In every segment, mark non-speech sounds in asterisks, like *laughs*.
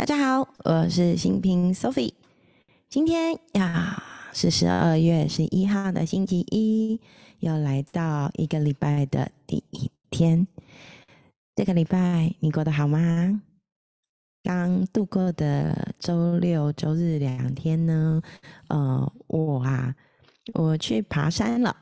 大家好，我是新平 Sophie。今天呀是十二月十一号的星期一，又来到一个礼拜的第一天。这个礼拜你过得好吗？刚度过的周六、周日两天呢？呃，我啊，我去爬山了。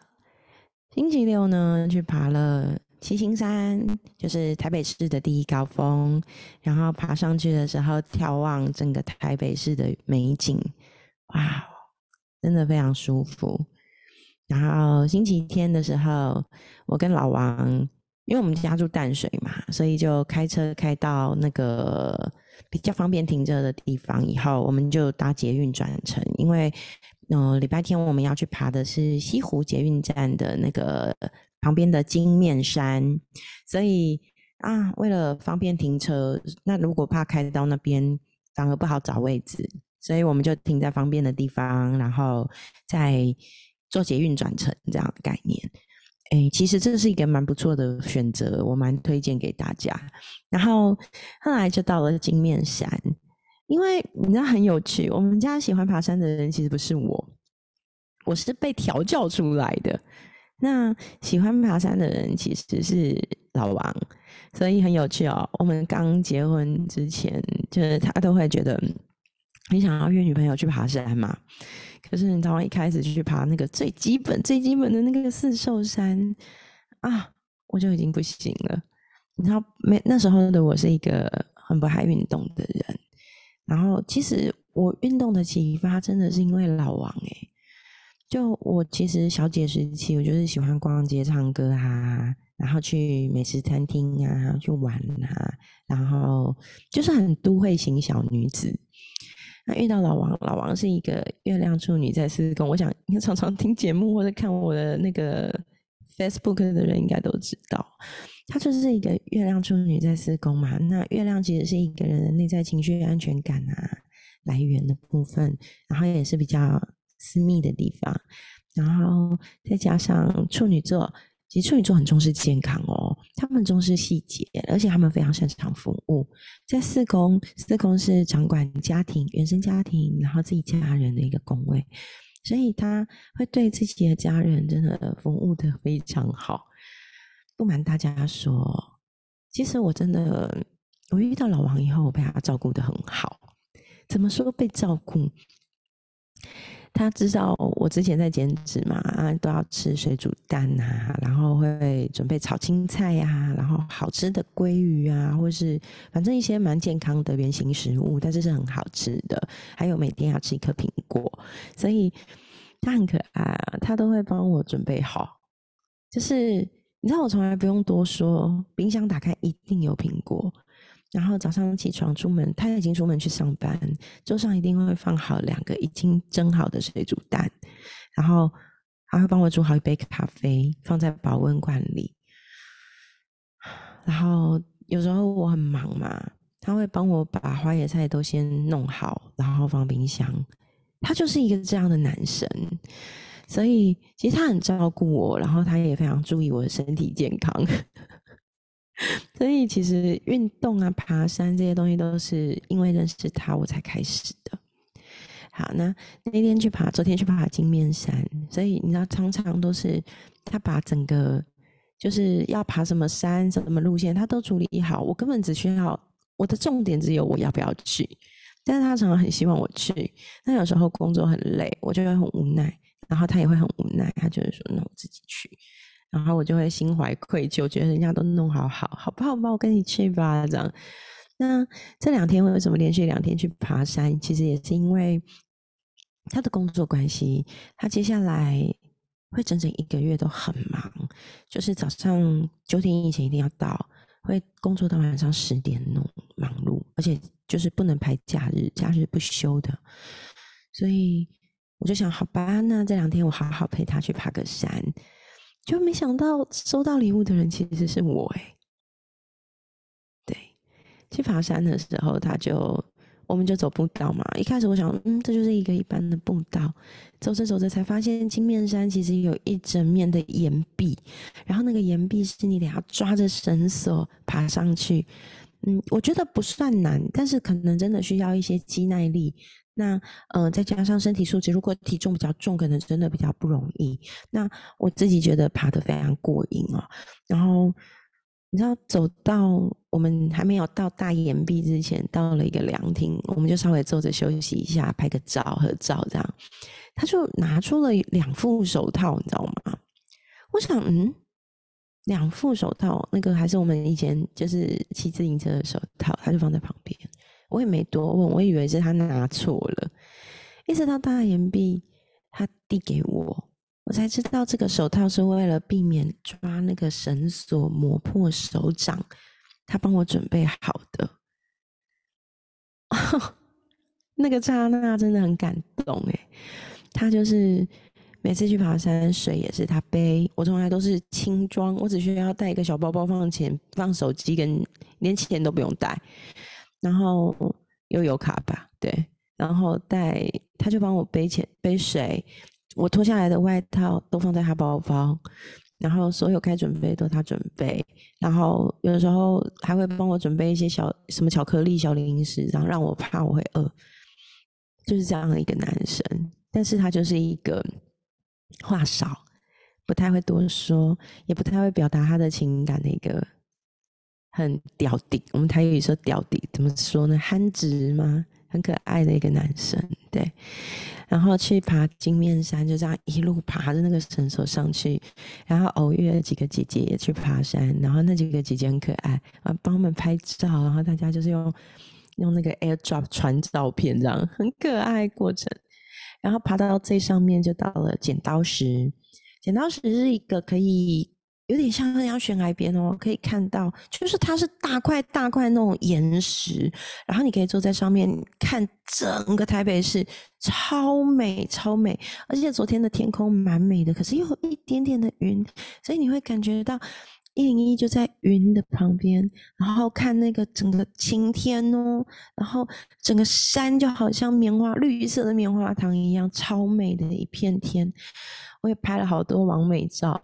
星期六呢，去爬了七星山，就是台北市的第一高峰。然后爬上去的时候，眺望整个台北市的美景，哇，真的非常舒服。然后星期天的时候，我跟老王，因为我们家住淡水嘛，所以就开车开到那个比较方便停车的地方，以后我们就搭捷运转乘，因为。嗯，礼拜天我们要去爬的是西湖捷运站的那个旁边的金面山，所以啊，为了方便停车，那如果怕开到那边反而不好找位置，所以我们就停在方便的地方，然后再坐捷运转乘这样的概念。哎，其实这是一个蛮不错的选择，我蛮推荐给大家。然后后来就到了金面山。因为你知道很有趣，我们家喜欢爬山的人其实不是我，我是被调教出来的。那喜欢爬山的人其实是老王，所以很有趣哦。我们刚结婚之前，就是他都会觉得你想要约女朋友去爬山嘛。可是你知道，一开始去爬那个最基本、最基本的那个四寿山啊，我就已经不行了。你知道，没那时候的我是一个很不爱运动的人。然后，其实我运动的启发真的是因为老王诶。就我其实小姐时期，我就是喜欢逛街、唱歌啊，然后去美食餐厅啊，去玩啊，然后就是很都会型小女子。那遇到老王，老王是一个月亮处女在施工，我想常常听节目或者看我的那个 Facebook 的人应该都知道。它就是一个月亮处女在施工嘛，那月亮其实是一个人的内在情绪安全感啊来源的部分，然后也是比较私密的地方，然后再加上处女座，其实处女座很重视健康哦，他们重视细节，而且他们非常擅长服务。在四宫，四宫是掌管家庭、原生家庭，然后自己家人的一个宫位，所以他会对自己的家人真的服务的非常好。不瞒大家说，其实我真的，我遇到老王以后，我被他照顾的很好。怎么说被照顾？他知道我之前在减脂嘛，都要吃水煮蛋啊，然后会准备炒青菜呀，然后好吃的鲑鱼啊，或是反正一些蛮健康的原型食物，但是是很好吃的。还有每天要吃一颗苹果，所以他很可爱啊，他都会帮我准备好，就是。你知道我从来不用多说，冰箱打开一定有苹果。然后早上起床出门，他已经出门去上班，桌上一定会放好两个已经蒸好的水煮蛋，然后还会帮我煮好一杯咖啡，放在保温罐里。然后有时候我很忙嘛，他会帮我把花野菜都先弄好，然后放冰箱。他就是一个这样的男生。所以其实他很照顾我，然后他也非常注意我的身体健康。所以其实运动啊、爬山这些东西都是因为认识他我才开始的。好，那那天去爬，昨天去爬金面山，所以你知道常常都是他把整个就是要爬什么山、什么路线，他都处理好。我根本只需要我的重点只有我要不要去，但是他常常很希望我去。那有时候工作很累，我就会很无奈。然后他也会很无奈，他就是说：“那我自己去。”然后我就会心怀愧疚，觉得人家都弄好好，好不好？吧，我跟你去吧，这样。那这两天我为什么连续两天去爬山？其实也是因为他的工作关系，他接下来会整整一个月都很忙，就是早上九点以前一定要到，会工作到晚上十点弄忙碌，而且就是不能排假日，假日不休的，所以。我就想，好吧，那这两天我好好陪他去爬个山，就没想到收到礼物的人其实是我哎。对，去爬山的时候，他就我们就走步道嘛。一开始我想，嗯，这就是一个一般的步道。走着走着才发现，金面山其实有一整面的岩壁，然后那个岩壁是你得要抓着绳索爬上去，嗯，我觉得不算难，但是可能真的需要一些肌耐力。那呃，再加上身体素质，如果体重比较重，可能真的比较不容易。那我自己觉得爬得非常过瘾哦。然后你知道，走到我们还没有到大岩壁之前，到了一个凉亭，我们就稍微坐着休息一下，拍个照合照这样。他就拿出了两副手套，你知道吗？我想，嗯，两副手套，那个还是我们以前就是骑自行车的手套，他就放在旁边。我也没多问，我以为是他拿错了。一直到大岩壁，他递给我，我才知道这个手套是为了避免抓那个绳索磨破手掌，他帮我准备好的。*laughs* 那个刹那真的很感动哎，他就是每次去爬山，水也是他背，我从来都是轻装，我只需要带一个小包包放钱、放手机，跟连钱都不用带。然后又有卡吧，对，然后带他就帮我背钱背水，我脱下来的外套都放在他包包，然后所有该准备都他准备，然后有时候还会帮我准备一些小什么巧克力、小零食，然后让我怕我会饿，就是这样的一个男生，但是他就是一个话少，不太会多说，也不太会表达他的情感的一个。很屌顶，我们台语说屌顶，怎么说呢？憨直吗？很可爱的一个男生，对。然后去爬金面山，就这样一路爬着那个绳索上去，然后偶遇了几个姐姐也去爬山，然后那几个姐姐很可爱，啊，帮我们拍照，然后大家就是用用那个 AirDrop 传照片，这样很可爱过程。然后爬到最上面就到了剪刀石，剪刀石是一个可以。有点像那样悬崖边哦，可以看到，就是它是大块大块那种岩石，然后你可以坐在上面看整个台北市，超美超美，而且昨天的天空蛮美的，可是又有一点点的云，所以你会感觉到一零一就在云的旁边，然后看那个整个晴天哦，然后整个山就好像棉花绿色的棉花糖一样，超美的一片天，我也拍了好多完美照。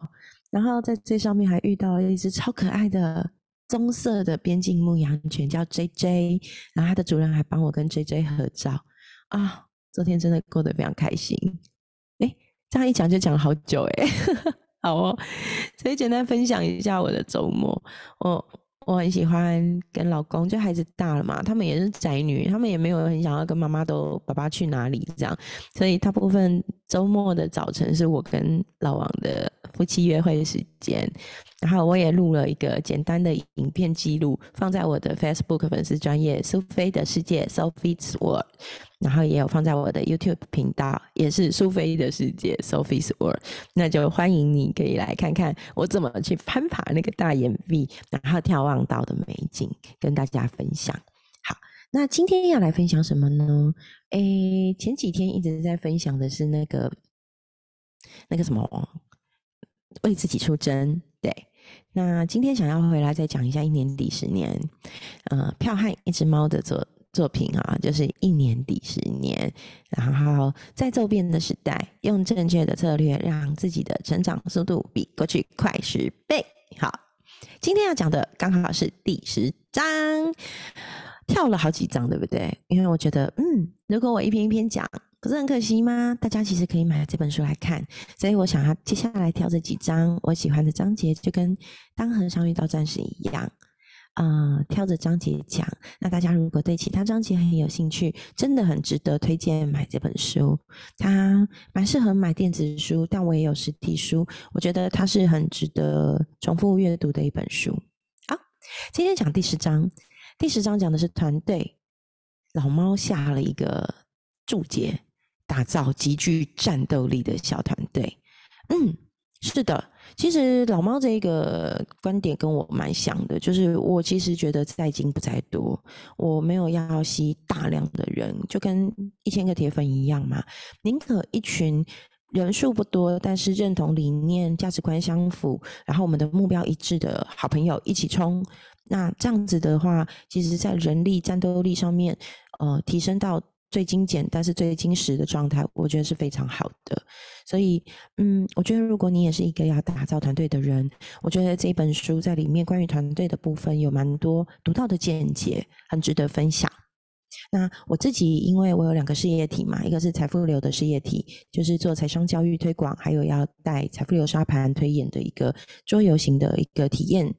然后在最上面还遇到了一只超可爱的棕色的边境牧羊犬，叫 J J。然后它的主人还帮我跟 J J 合照啊！昨天真的过得非常开心。哎，这样一讲就讲了好久哎，好哦。所以简单分享一下我的周末。我我很喜欢跟老公，就孩子大了嘛，他们也是宅女，他们也没有很想要跟妈妈都爸爸去哪里这样，所以大部分周末的早晨是我跟老王的。夫妻约会的时间，然后我也录了一个简单的影片记录，放在我的 Facebook 粉丝专业苏菲的世界 Sophie's World，然后也有放在我的 YouTube 频道，也是苏菲的世界 Sophie's World，那就欢迎你可以来看看我怎么去攀爬那个大岩壁，然后眺望到的美景，跟大家分享。好，那今天要来分享什么呢？诶，前几天一直在分享的是那个那个什么。为自己出征，对。那今天想要回来再讲一下一年抵十年，呃，票汉一只猫的作作品啊，就是一年抵十年。然后在骤变的时代，用正确的策略，让自己的成长速度比过去快十倍。好，今天要讲的刚好是第十章，跳了好几章，对不对？因为我觉得，嗯，如果我一篇一篇讲。不是很可惜吗？大家其实可以买这本书来看，所以我想要接下来挑这几章我喜欢的章节，就跟当和尚遇到战士一样，啊，挑着章节讲。那大家如果对其他章节很有兴趣，真的很值得推荐买这本书。它蛮适合买电子书，但我也有实体书，我觉得它是很值得重复阅读的一本书。好，今天讲第十章，第十章讲的是团队，老猫下了一个注解。打造极具战斗力的小团队。嗯，是的，其实老猫这个观点跟我蛮像的，就是我其实觉得在精不在多，我没有要吸大量的人，就跟一千个铁粉一样嘛，宁可一群人数不多，但是认同理念、价值观相符，然后我们的目标一致的好朋友一起冲。那这样子的话，其实在人力战斗力上面，呃，提升到。最精简，但是最精实的状态，我觉得是非常好的。所以，嗯，我觉得如果你也是一个要打造团队的人，我觉得这本书在里面关于团队的部分有蛮多独到的见解，很值得分享。那我自己，因为我有两个事业体嘛，一个是财富流的事业体，就是做财商教育推广，还有要带财富流沙盘推演的一个桌游型的一个体验。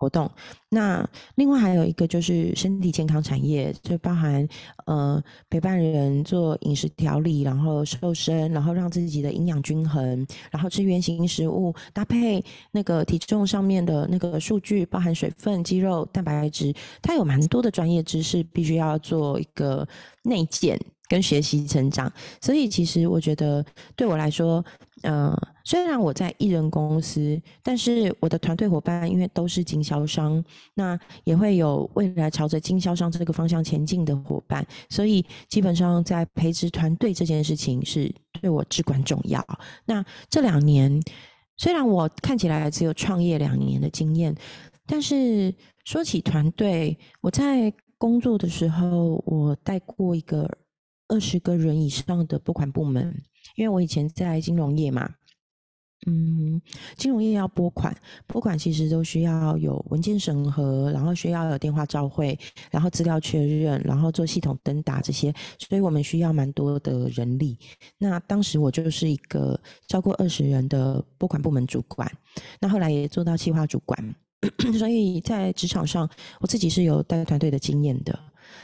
活动，那另外还有一个就是身体健康产业，就包含呃陪伴人做饮食调理，然后瘦身，然后让自己的营养均衡，然后吃原形食物，搭配那个体重上面的那个数据，包含水分、肌肉、蛋白质，它有蛮多的专业知识，必须要做一个内建。跟学习成长，所以其实我觉得对我来说，呃，虽然我在艺人公司，但是我的团队伙伴因为都是经销商，那也会有未来朝着经销商这个方向前进的伙伴，所以基本上在培植团队这件事情是对我至关重要。那这两年，虽然我看起来只有创业两年的经验，但是说起团队，我在工作的时候，我带过一个。二十个人以上的拨款部门，因为我以前在金融业嘛，嗯，金融业要拨款，拨款其实都需要有文件审核，然后需要有电话召会，然后资料确认，然后做系统登打这些，所以我们需要蛮多的人力。那当时我就是一个超过二十人的拨款部门主管，那后来也做到企划主管，*coughs* 所以在职场上我自己是有带团队的经验的。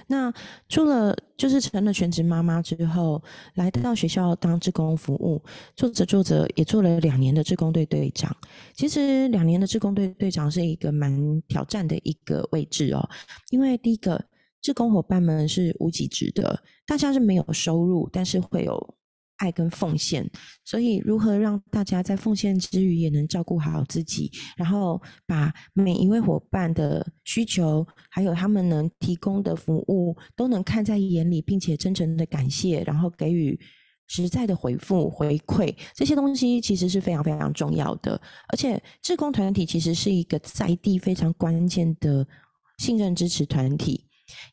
那除了就是成了全职妈妈之后，来到学校当志工服务，做着做着也做了两年的志工队队长。其实两年的志工队队长是一个蛮挑战的一个位置哦，因为第一个志工伙伴们是无给职的，大家是没有收入，但是会有。爱跟奉献，所以如何让大家在奉献之余也能照顾好自己，然后把每一位伙伴的需求，还有他们能提供的服务，都能看在眼里，并且真诚的感谢，然后给予实在的回复回馈，这些东西其实是非常非常重要的。而且，志工团体其实是一个在地非常关键的信任支持团体。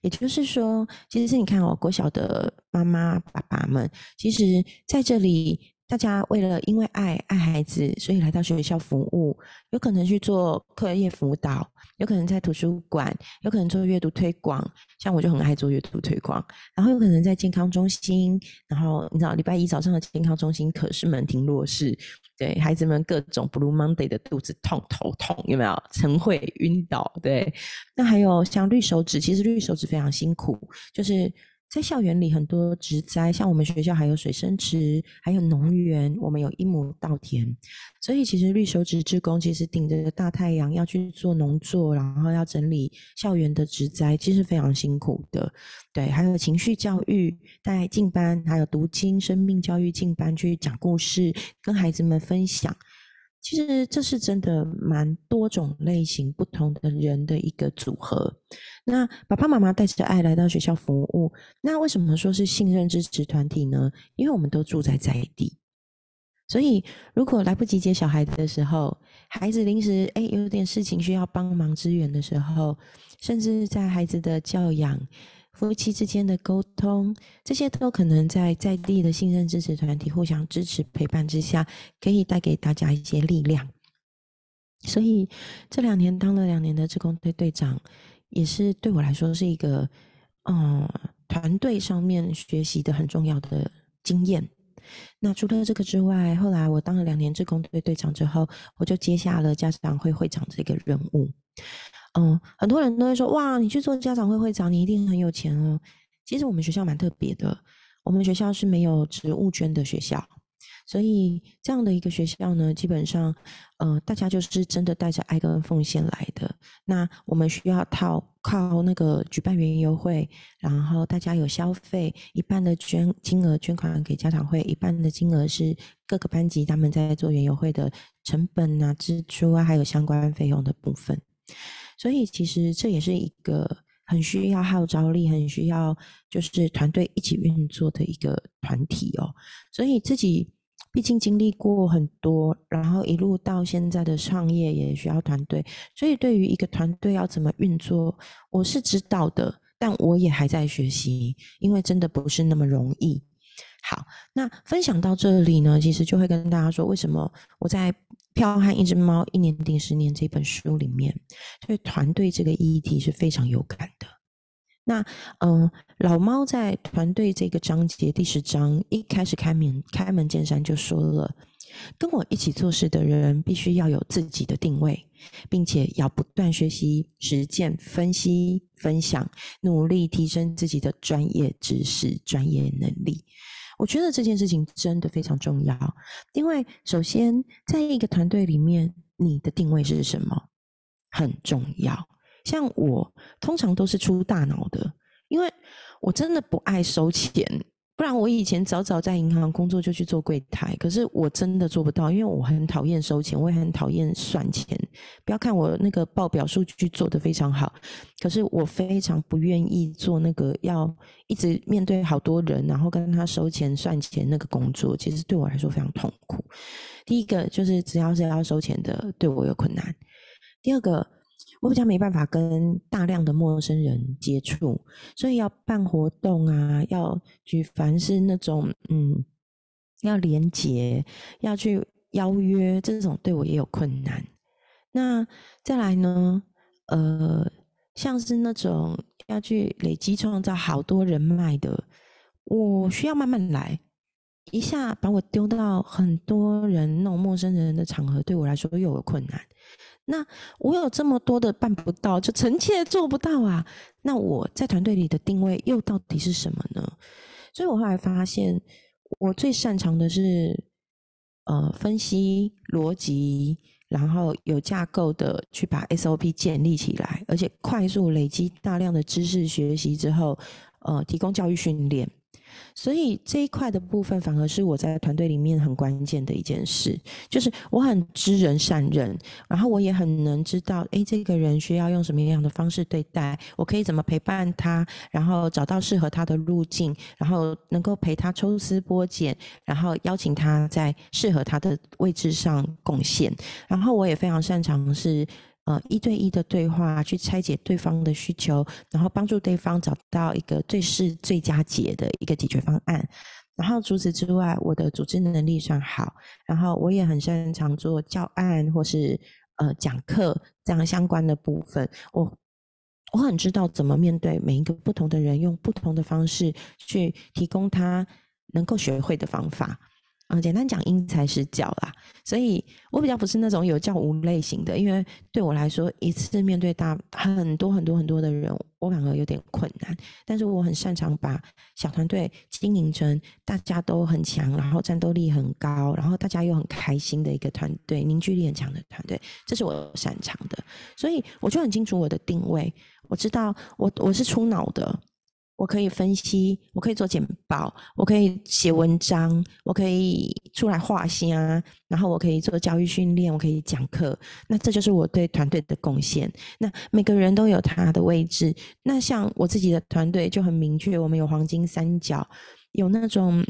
也就是说，其实是你看哦，国小的妈妈爸爸们，其实在这里，大家为了因为爱爱孩子，所以来到学校服务，有可能去做课业辅导，有可能在图书馆，有可能做阅读推广，像我就很爱做阅读推广，然后有可能在健康中心，然后你知道礼拜一早上的健康中心可是门庭若市。对孩子们各种 Blue Monday 的肚子痛、头痛，有没有晨会晕倒？对，那还有像绿手指，其实绿手指非常辛苦，就是在校园里很多植栽，像我们学校还有水生池，还有农园，我们有一亩稻田，所以其实绿手指职工其实顶着大太阳要去做农作，然后要整理校园的植栽，其实非常辛苦的。对，还有情绪教育带进班，还有读经、生命教育进班去讲故事，跟孩子们分享。其实这是真的蛮多种类型不同的人的一个组合。那爸爸妈妈带着爱来到学校服务，那为什么说是信任支持团体呢？因为我们都住在在地，所以如果来不及接小孩子的时候，孩子临时哎有点事情需要帮忙支援的时候，甚至在孩子的教养。夫妻之间的沟通，这些都可能在在地的信任支持团体互相支持陪伴之下，可以带给大家一些力量。所以这两年当了两年的职工队队长，也是对我来说是一个嗯团队上面学习的很重要的经验。那除了这个之外，后来我当了两年职工队队长之后，我就接下了家长会会长这个任务。嗯，很多人都会说，哇，你去做家长会会长，你一定很有钱哦。其实我们学校蛮特别的，我们学校是没有职务捐的学校，所以这样的一个学校呢，基本上，呃，大家就是真的带着爱跟奉献来的。那我们需要靠靠那个举办园游会，然后大家有消费，一半的捐金额捐款给家长会，一半的金额是各个班级他们在做园游会的成本啊、支出啊，还有相关费用的部分。所以其实这也是一个很需要号召力、很需要就是团队一起运作的一个团体哦。所以自己毕竟经历过很多，然后一路到现在的创业也需要团队。所以对于一个团队要怎么运作，我是知道的。但我也还在学习，因为真的不是那么容易。好，那分享到这里呢，其实就会跟大家说，为什么我在《票和一只猫一年顶十年》这本书里面，对团队这个议题是非常有感的。那嗯，老猫在团队这个章节第十章一开始开门开门见山就说了，跟我一起做事的人必须要有自己的定位，并且要不断学习、实践、分析、分享，努力提升自己的专业知识、专业能力。我觉得这件事情真的非常重要，因为首先在一个团队里面，你的定位是什么很重要。像我通常都是出大脑的，因为我真的不爱收钱。不然我以前早早在银行工作就去做柜台，可是我真的做不到，因为我很讨厌收钱，我也很讨厌算钱。不要看我那个报表数据做得非常好，可是我非常不愿意做那个要一直面对好多人，然后跟他收钱算钱那个工作，其实对我来说非常痛苦。第一个就是只要是要收钱的，对我有困难；第二个。我比较没办法跟大量的陌生人接触，所以要办活动啊，要举凡是那种嗯，要连接，要去邀约，这种对我也有困难。那再来呢，呃，像是那种要去累积创造好多人脉的，我需要慢慢来，一下把我丢到很多人那种陌生人的场合，对我来说又有困难。那我有这么多的办不到，就臣妾做不到啊！那我在团队里的定位又到底是什么呢？所以我后来发现，我最擅长的是呃分析逻辑，然后有架构的去把 SOP 建立起来，而且快速累积大量的知识学习之后，呃，提供教育训练。所以这一块的部分，反而是我在团队里面很关键的一件事，就是我很知人善任，然后我也很能知道，哎，这个人需要用什么样的方式对待，我可以怎么陪伴他，然后找到适合他的路径，然后能够陪他抽丝剥茧，然后邀请他在适合他的位置上贡献，然后我也非常擅长是。呃，一对一的对话去拆解对方的需求，然后帮助对方找到一个最适最佳解的一个解决方案。然后除此之外，我的组织能力算好，然后我也很擅长做教案或是呃讲课这样相关的部分。我我很知道怎么面对每一个不同的人，用不同的方式去提供他能够学会的方法。简单讲，因材施教啦。所以我比较不是那种有教无类型的，因为对我来说，一次面对大很多很多很多的人，我反而有点困难。但是我很擅长把小团队经营成大家都很强，然后战斗力很高，然后大家又很开心的一个团队，凝聚力很强的团队，这是我擅长的。所以我就很清楚我的定位，我知道我我是出脑的。我可以分析，我可以做简报，我可以写文章，我可以出来画虾，然后我可以做教育训练，我可以讲课。那这就是我对团队的贡献。那每个人都有他的位置。那像我自己的团队就很明确，我们有黄金三角，有那种。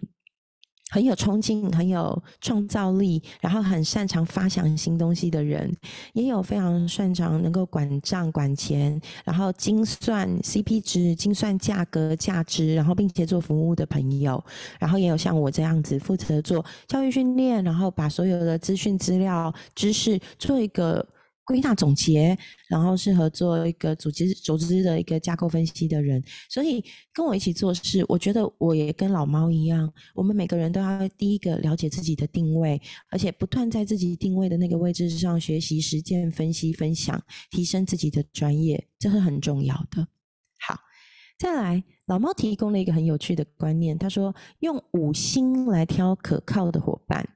很有冲劲、很有创造力，然后很擅长发想新东西的人，也有非常擅长能够管账管钱，然后精算 CP 值、精算价格价值，然后并且做服务的朋友，然后也有像我这样子负责做教育训练，然后把所有的资讯资料知识做一个。归纳总结，然后适合做一个组织组织的一个架构分析的人，所以跟我一起做事，我觉得我也跟老猫一样，我们每个人都要第一个了解自己的定位，而且不断在自己定位的那个位置上学习、实践、分析、分享，提升自己的专业，这是很重要的。好，再来，老猫提供了一个很有趣的观念，他说用五星来挑可靠的伙伴。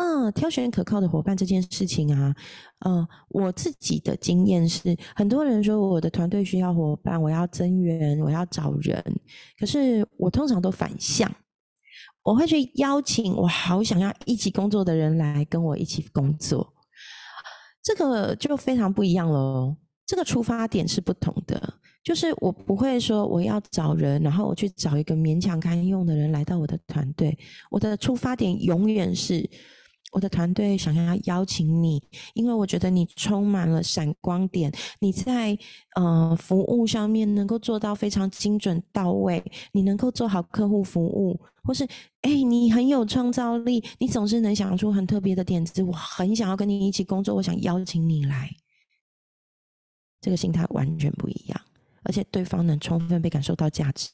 嗯，挑选可靠的伙伴这件事情啊，嗯，我自己的经验是，很多人说我的团队需要伙伴，我要增援，我要找人，可是我通常都反向，我会去邀请我好想要一起工作的人来跟我一起工作，这个就非常不一样喽。这个出发点是不同的，就是我不会说我要找人，然后我去找一个勉强堪用的人来到我的团队，我的出发点永远是。我的团队想要邀请你，因为我觉得你充满了闪光点，你在呃服务上面能够做到非常精准到位，你能够做好客户服务，或是哎你很有创造力，你总是能想出很特别的点子，我很想要跟你一起工作，我想邀请你来，这个心态完全不一样，而且对方能充分被感受到价值，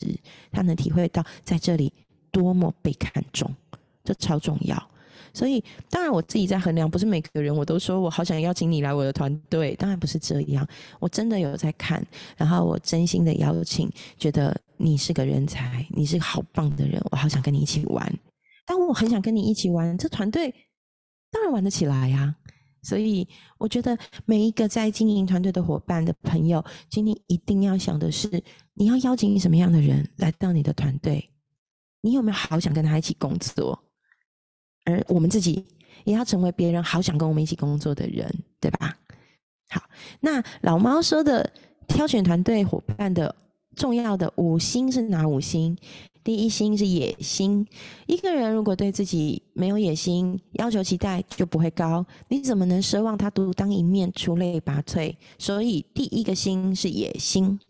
他能体会到在这里多么被看重，这超重要。所以，当然我自己在衡量，不是每个人我都说我好想邀请你来我的团队，当然不是这样。我真的有在看，然后我真心的邀请，觉得你是个人才，你是好棒的人，我好想跟你一起玩。但我很想跟你一起玩，这团队当然玩得起来呀。所以，我觉得每一个在经营团队的伙伴的朋友，请你一定要想的是，你要邀请什么样的人来到你的团队？你有没有好想跟他一起工作？而我们自己也要成为别人好想跟我们一起工作的人，对吧？好，那老猫说的挑选团队伙伴的重要的五星是哪五星？第一星是野心。一个人如果对自己没有野心，要求期待就不会高。你怎么能奢望他独当一面、出类拔萃？所以第一个星是野心。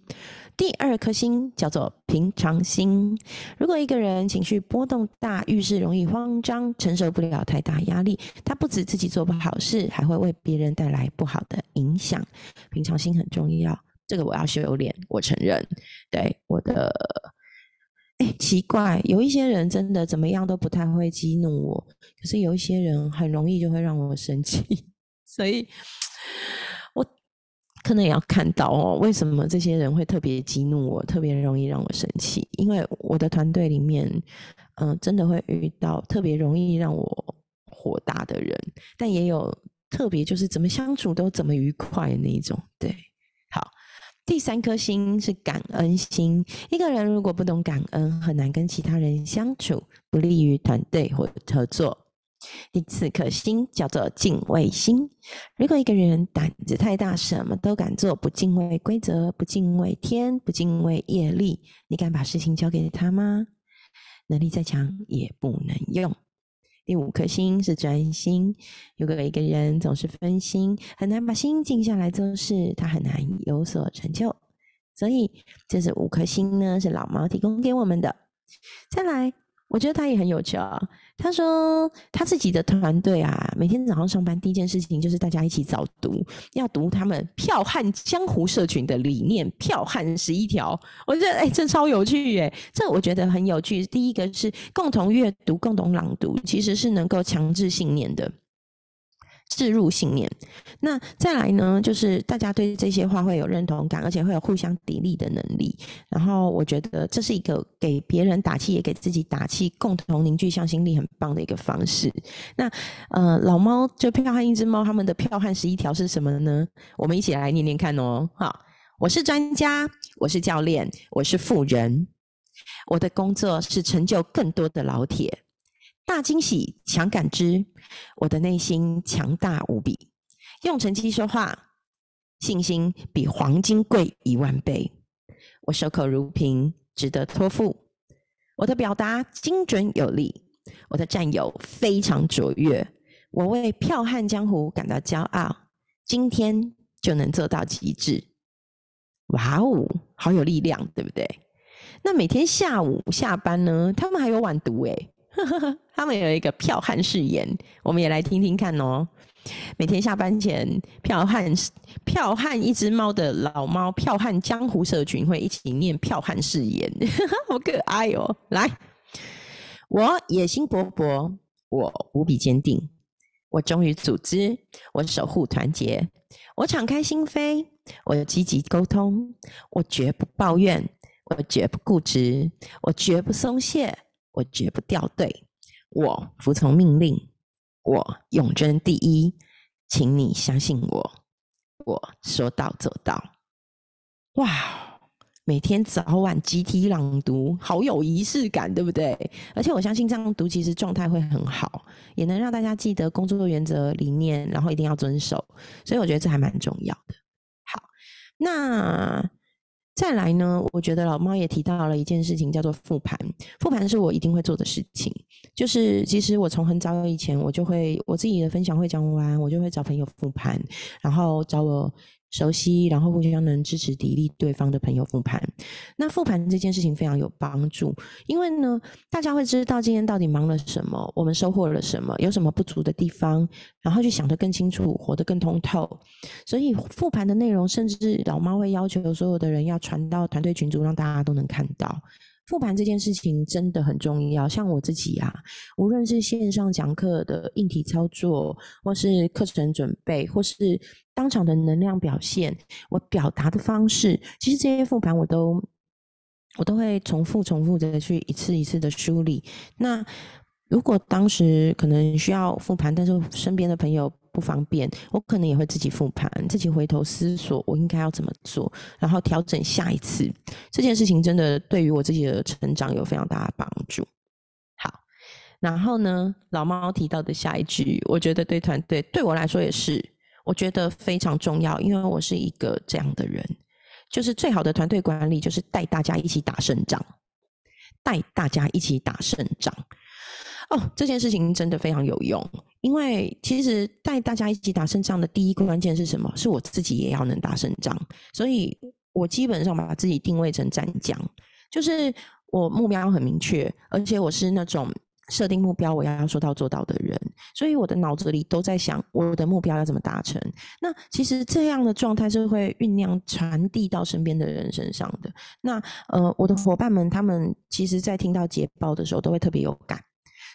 第二颗星叫做平常心。如果一个人情绪波动大，遇事容易慌张，承受不了太大压力，他不止自己做不好事，还会为别人带来不好的影响。平常心很重要，这个我要修炼，我承认。对我的，哎，奇怪，有一些人真的怎么样都不太会激怒我，可是有一些人很容易就会让我生气，所以。可能也要看到哦，为什么这些人会特别激怒我，特别容易让我生气？因为我的团队里面，嗯，真的会遇到特别容易让我火大的人，但也有特别就是怎么相处都怎么愉快的那一种。对，好，第三颗星是感恩心。一个人如果不懂感恩，很难跟其他人相处，不利于团队或合作。第四颗星叫做敬畏心。如果一个人胆子太大，什么都敢做，不敬畏规则，不敬畏天，不敬畏业力，你敢把事情交给他吗？能力再强也不能用。第五颗星是专心。如果一个人总是分心，很难把心静下来做事，他很难有所成就。所以，这是五颗星呢，是老毛提供给我们的。再来。我觉得他也很有趣啊。他说他自己的团队啊，每天早上上班第一件事情就是大家一起早读，要读他们票汉江湖社群的理念，票汉十一条。我觉得哎，这超有趣耶！这我觉得很有趣。第一个是共同阅读、共同朗读，其实是能够强制信念的。置入信念，那再来呢？就是大家对这些话会有认同感，而且会有互相砥砺的能力。然后我觉得这是一个给别人打气，也给自己打气，共同凝聚向心力很棒的一个方式。那呃，老猫就票汉一只猫，他们的票汉十一条是什么呢？我们一起来念念看哦。好，我是专家，我是教练，我是富人，我的工作是成就更多的老铁。大惊喜，强感知，我的内心强大无比。用成绩说话，信心比黄金贵一万倍。我守口如瓶，值得托付。我的表达精准有力，我的战友非常卓越。我为票悍江湖感到骄傲。今天就能做到极致。哇哦，好有力量，对不对？那每天下午下班呢？他们还有晚读诶。*laughs* 他们有一个票汉誓言，我们也来听听看哦。每天下班前，票汉票汉一只猫的老猫票汉江湖社群会一起念票汉誓言，*laughs* 好可爱哦！来，我野心勃勃，我无比坚定，我忠于组织，我守护团结，我敞开心扉，我积极沟通，我绝不抱怨，我绝不固执，我绝不松懈。我绝不掉队，我服从命令，我永争第一，请你相信我，我说到做到。哇，每天早晚集体朗读，好有仪式感，对不对？而且我相信这样读，其实状态会很好，也能让大家记得工作原则理念，然后一定要遵守。所以我觉得这还蛮重要的。好，那。再来呢，我觉得老猫也提到了一件事情，叫做复盘。复盘是我一定会做的事情。就是其实我从很早以前，我就会我自己的分享会讲完，我就会找朋友复盘，然后找我。熟悉，然后互相能支持、砥砺对方的朋友复盘。那复盘这件事情非常有帮助，因为呢，大家会知道今天到底忙了什么，我们收获了什么，有什么不足的地方，然后去想得更清楚，活得更通透。所以复盘的内容，甚至老妈会要求所有的人要传到团队群组，让大家都能看到。复盘这件事情真的很重要，像我自己啊，无论是线上讲课的硬体操作，或是课程准备，或是当场的能量表现，我表达的方式，其实这些复盘我都我都会重复、重复的去一次一次的梳理。那如果当时可能需要复盘，但是身边的朋友。不方便，我可能也会自己复盘，自己回头思索我应该要怎么做，然后调整下一次。这件事情真的对于我自己的成长有非常大的帮助。好，然后呢，老猫提到的下一句，我觉得对团队对我来说也是，我觉得非常重要，因为我是一个这样的人，就是最好的团队管理就是带大家一起打胜仗，带大家一起打胜仗。哦，这件事情真的非常有用，因为其实带大家一起打胜仗的第一关键是什么？是我自己也要能打胜仗，所以我基本上把自己定位成战将，就是我目标很明确，而且我是那种设定目标我要说到做到的人，所以我的脑子里都在想我的目标要怎么达成。那其实这样的状态是会酝酿传递到身边的人身上的。那呃，我的伙伴们他们其实在听到捷报的时候都会特别有感。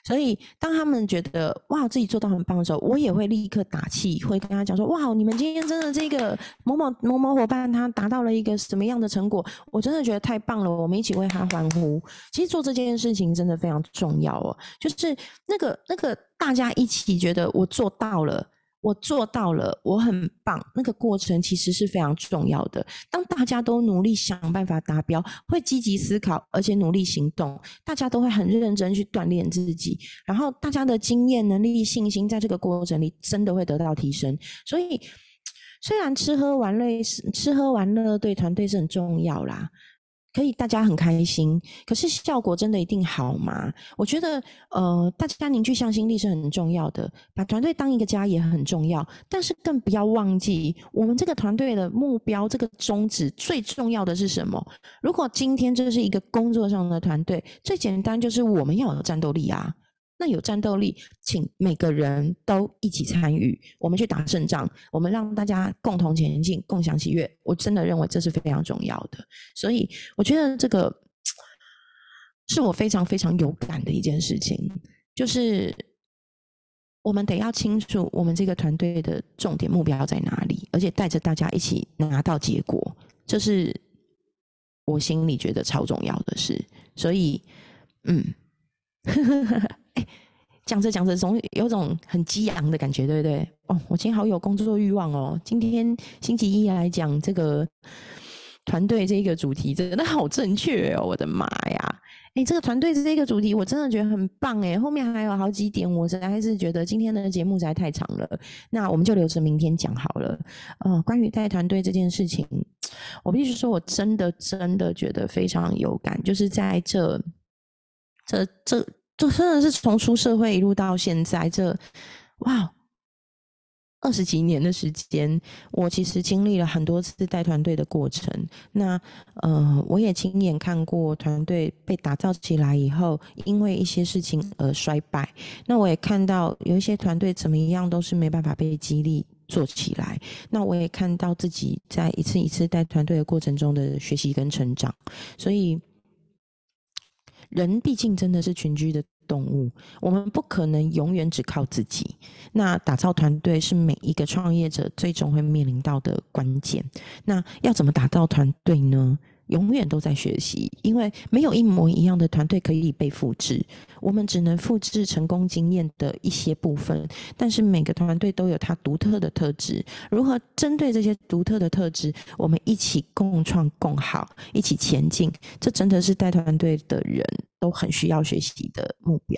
所以，当他们觉得哇自己做到很棒的时候，我也会立刻打气，会跟他讲说：哇，你们今天真的这个某某某某伙伴他达到了一个什么样的成果，我真的觉得太棒了，我们一起为他欢呼。其实做这件事情真的非常重要哦，就是那个那个大家一起觉得我做到了。我做到了，我很棒。那个过程其实是非常重要的。当大家都努力想办法达标，会积极思考，而且努力行动，大家都会很认真去锻炼自己。然后大家的经验、能力、信心，在这个过程里真的会得到提升。所以，虽然吃喝玩乐吃喝玩乐对团队是很重要啦。可以，大家很开心。可是效果真的一定好吗？我觉得，呃，大家凝聚向心力是很重要的，把团队当一个家也很重要。但是更不要忘记，我们这个团队的目标、这个宗旨最重要的是什么？如果今天这是一个工作上的团队，最简单就是我们要有战斗力啊。那有战斗力，请每个人都一起参与，我们去打胜仗，我们让大家共同前进，共享喜悦。我真的认为这是非常重要的，所以我觉得这个是我非常非常有感的一件事情，就是我们得要清楚我们这个团队的重点目标在哪里，而且带着大家一起拿到结果，这是我心里觉得超重要的事。所以，嗯。*laughs* 讲着讲着，总有种很激昂的感觉，对不对？哦，我今天好有工作欲望哦！今天星期一来讲这个团队这个主题，真的好正确哦！我的妈呀！哎，这个团队这个主题，我真的觉得很棒哎！后面还有好几点，我实在是觉得今天的节目实在太长了，那我们就留着明天讲好了。呃，关于带团队这件事情，我必须说，我真的真的觉得非常有感，就是在这这这。就真的是从出社会一路到现在，这哇二十几年的时间，我其实经历了很多次带团队的过程。那呃，我也亲眼看过团队被打造起来以后，因为一些事情而衰败。那我也看到有一些团队怎么样都是没办法被激励做起来。那我也看到自己在一次一次带团队的过程中的学习跟成长。所以。人毕竟真的是群居的动物，我们不可能永远只靠自己。那打造团队是每一个创业者最终会面临到的关键。那要怎么打造团队呢？永远都在学习，因为没有一模一样的团队可以被复制。我们只能复制成功经验的一些部分，但是每个团队都有它独特的特质。如何针对这些独特的特质，我们一起共创共好，一起前进，这真的是带团队的人都很需要学习的目标。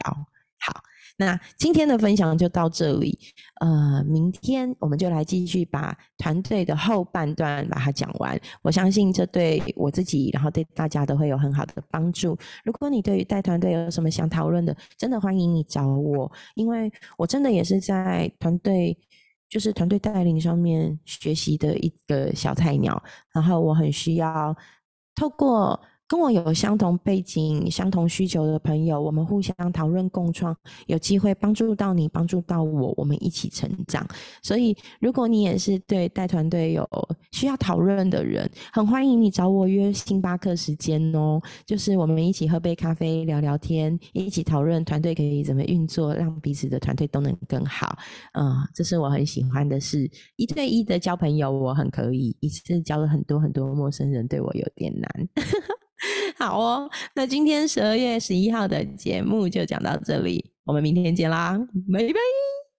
好，那今天的分享就到这里，呃，明天我们就来继续把团队的后半段把它讲完。我相信这对我自己，然后对大家都会有很好的帮助。如果你对于带团队有什么想讨论的，真的欢迎你找我，因为我真的也是在团队，就是团队带领上面学习的一个小菜鸟，然后我很需要透过。跟我有相同背景、相同需求的朋友，我们互相讨论共创，有机会帮助到你，帮助到我，我们一起成长。所以，如果你也是对带团队有需要讨论的人，很欢迎你找我约星巴克时间哦，就是我们一起喝杯咖啡、聊聊天，一起讨论团队可以怎么运作，让彼此的团队都能更好。嗯，这是我很喜欢的事。一对一的交朋友，我很可以；一次交了很多很多陌生人，对我有点难。*laughs* *laughs* 好哦，那今天十二月十一号的节目就讲到这里，我们明天见啦，拜拜。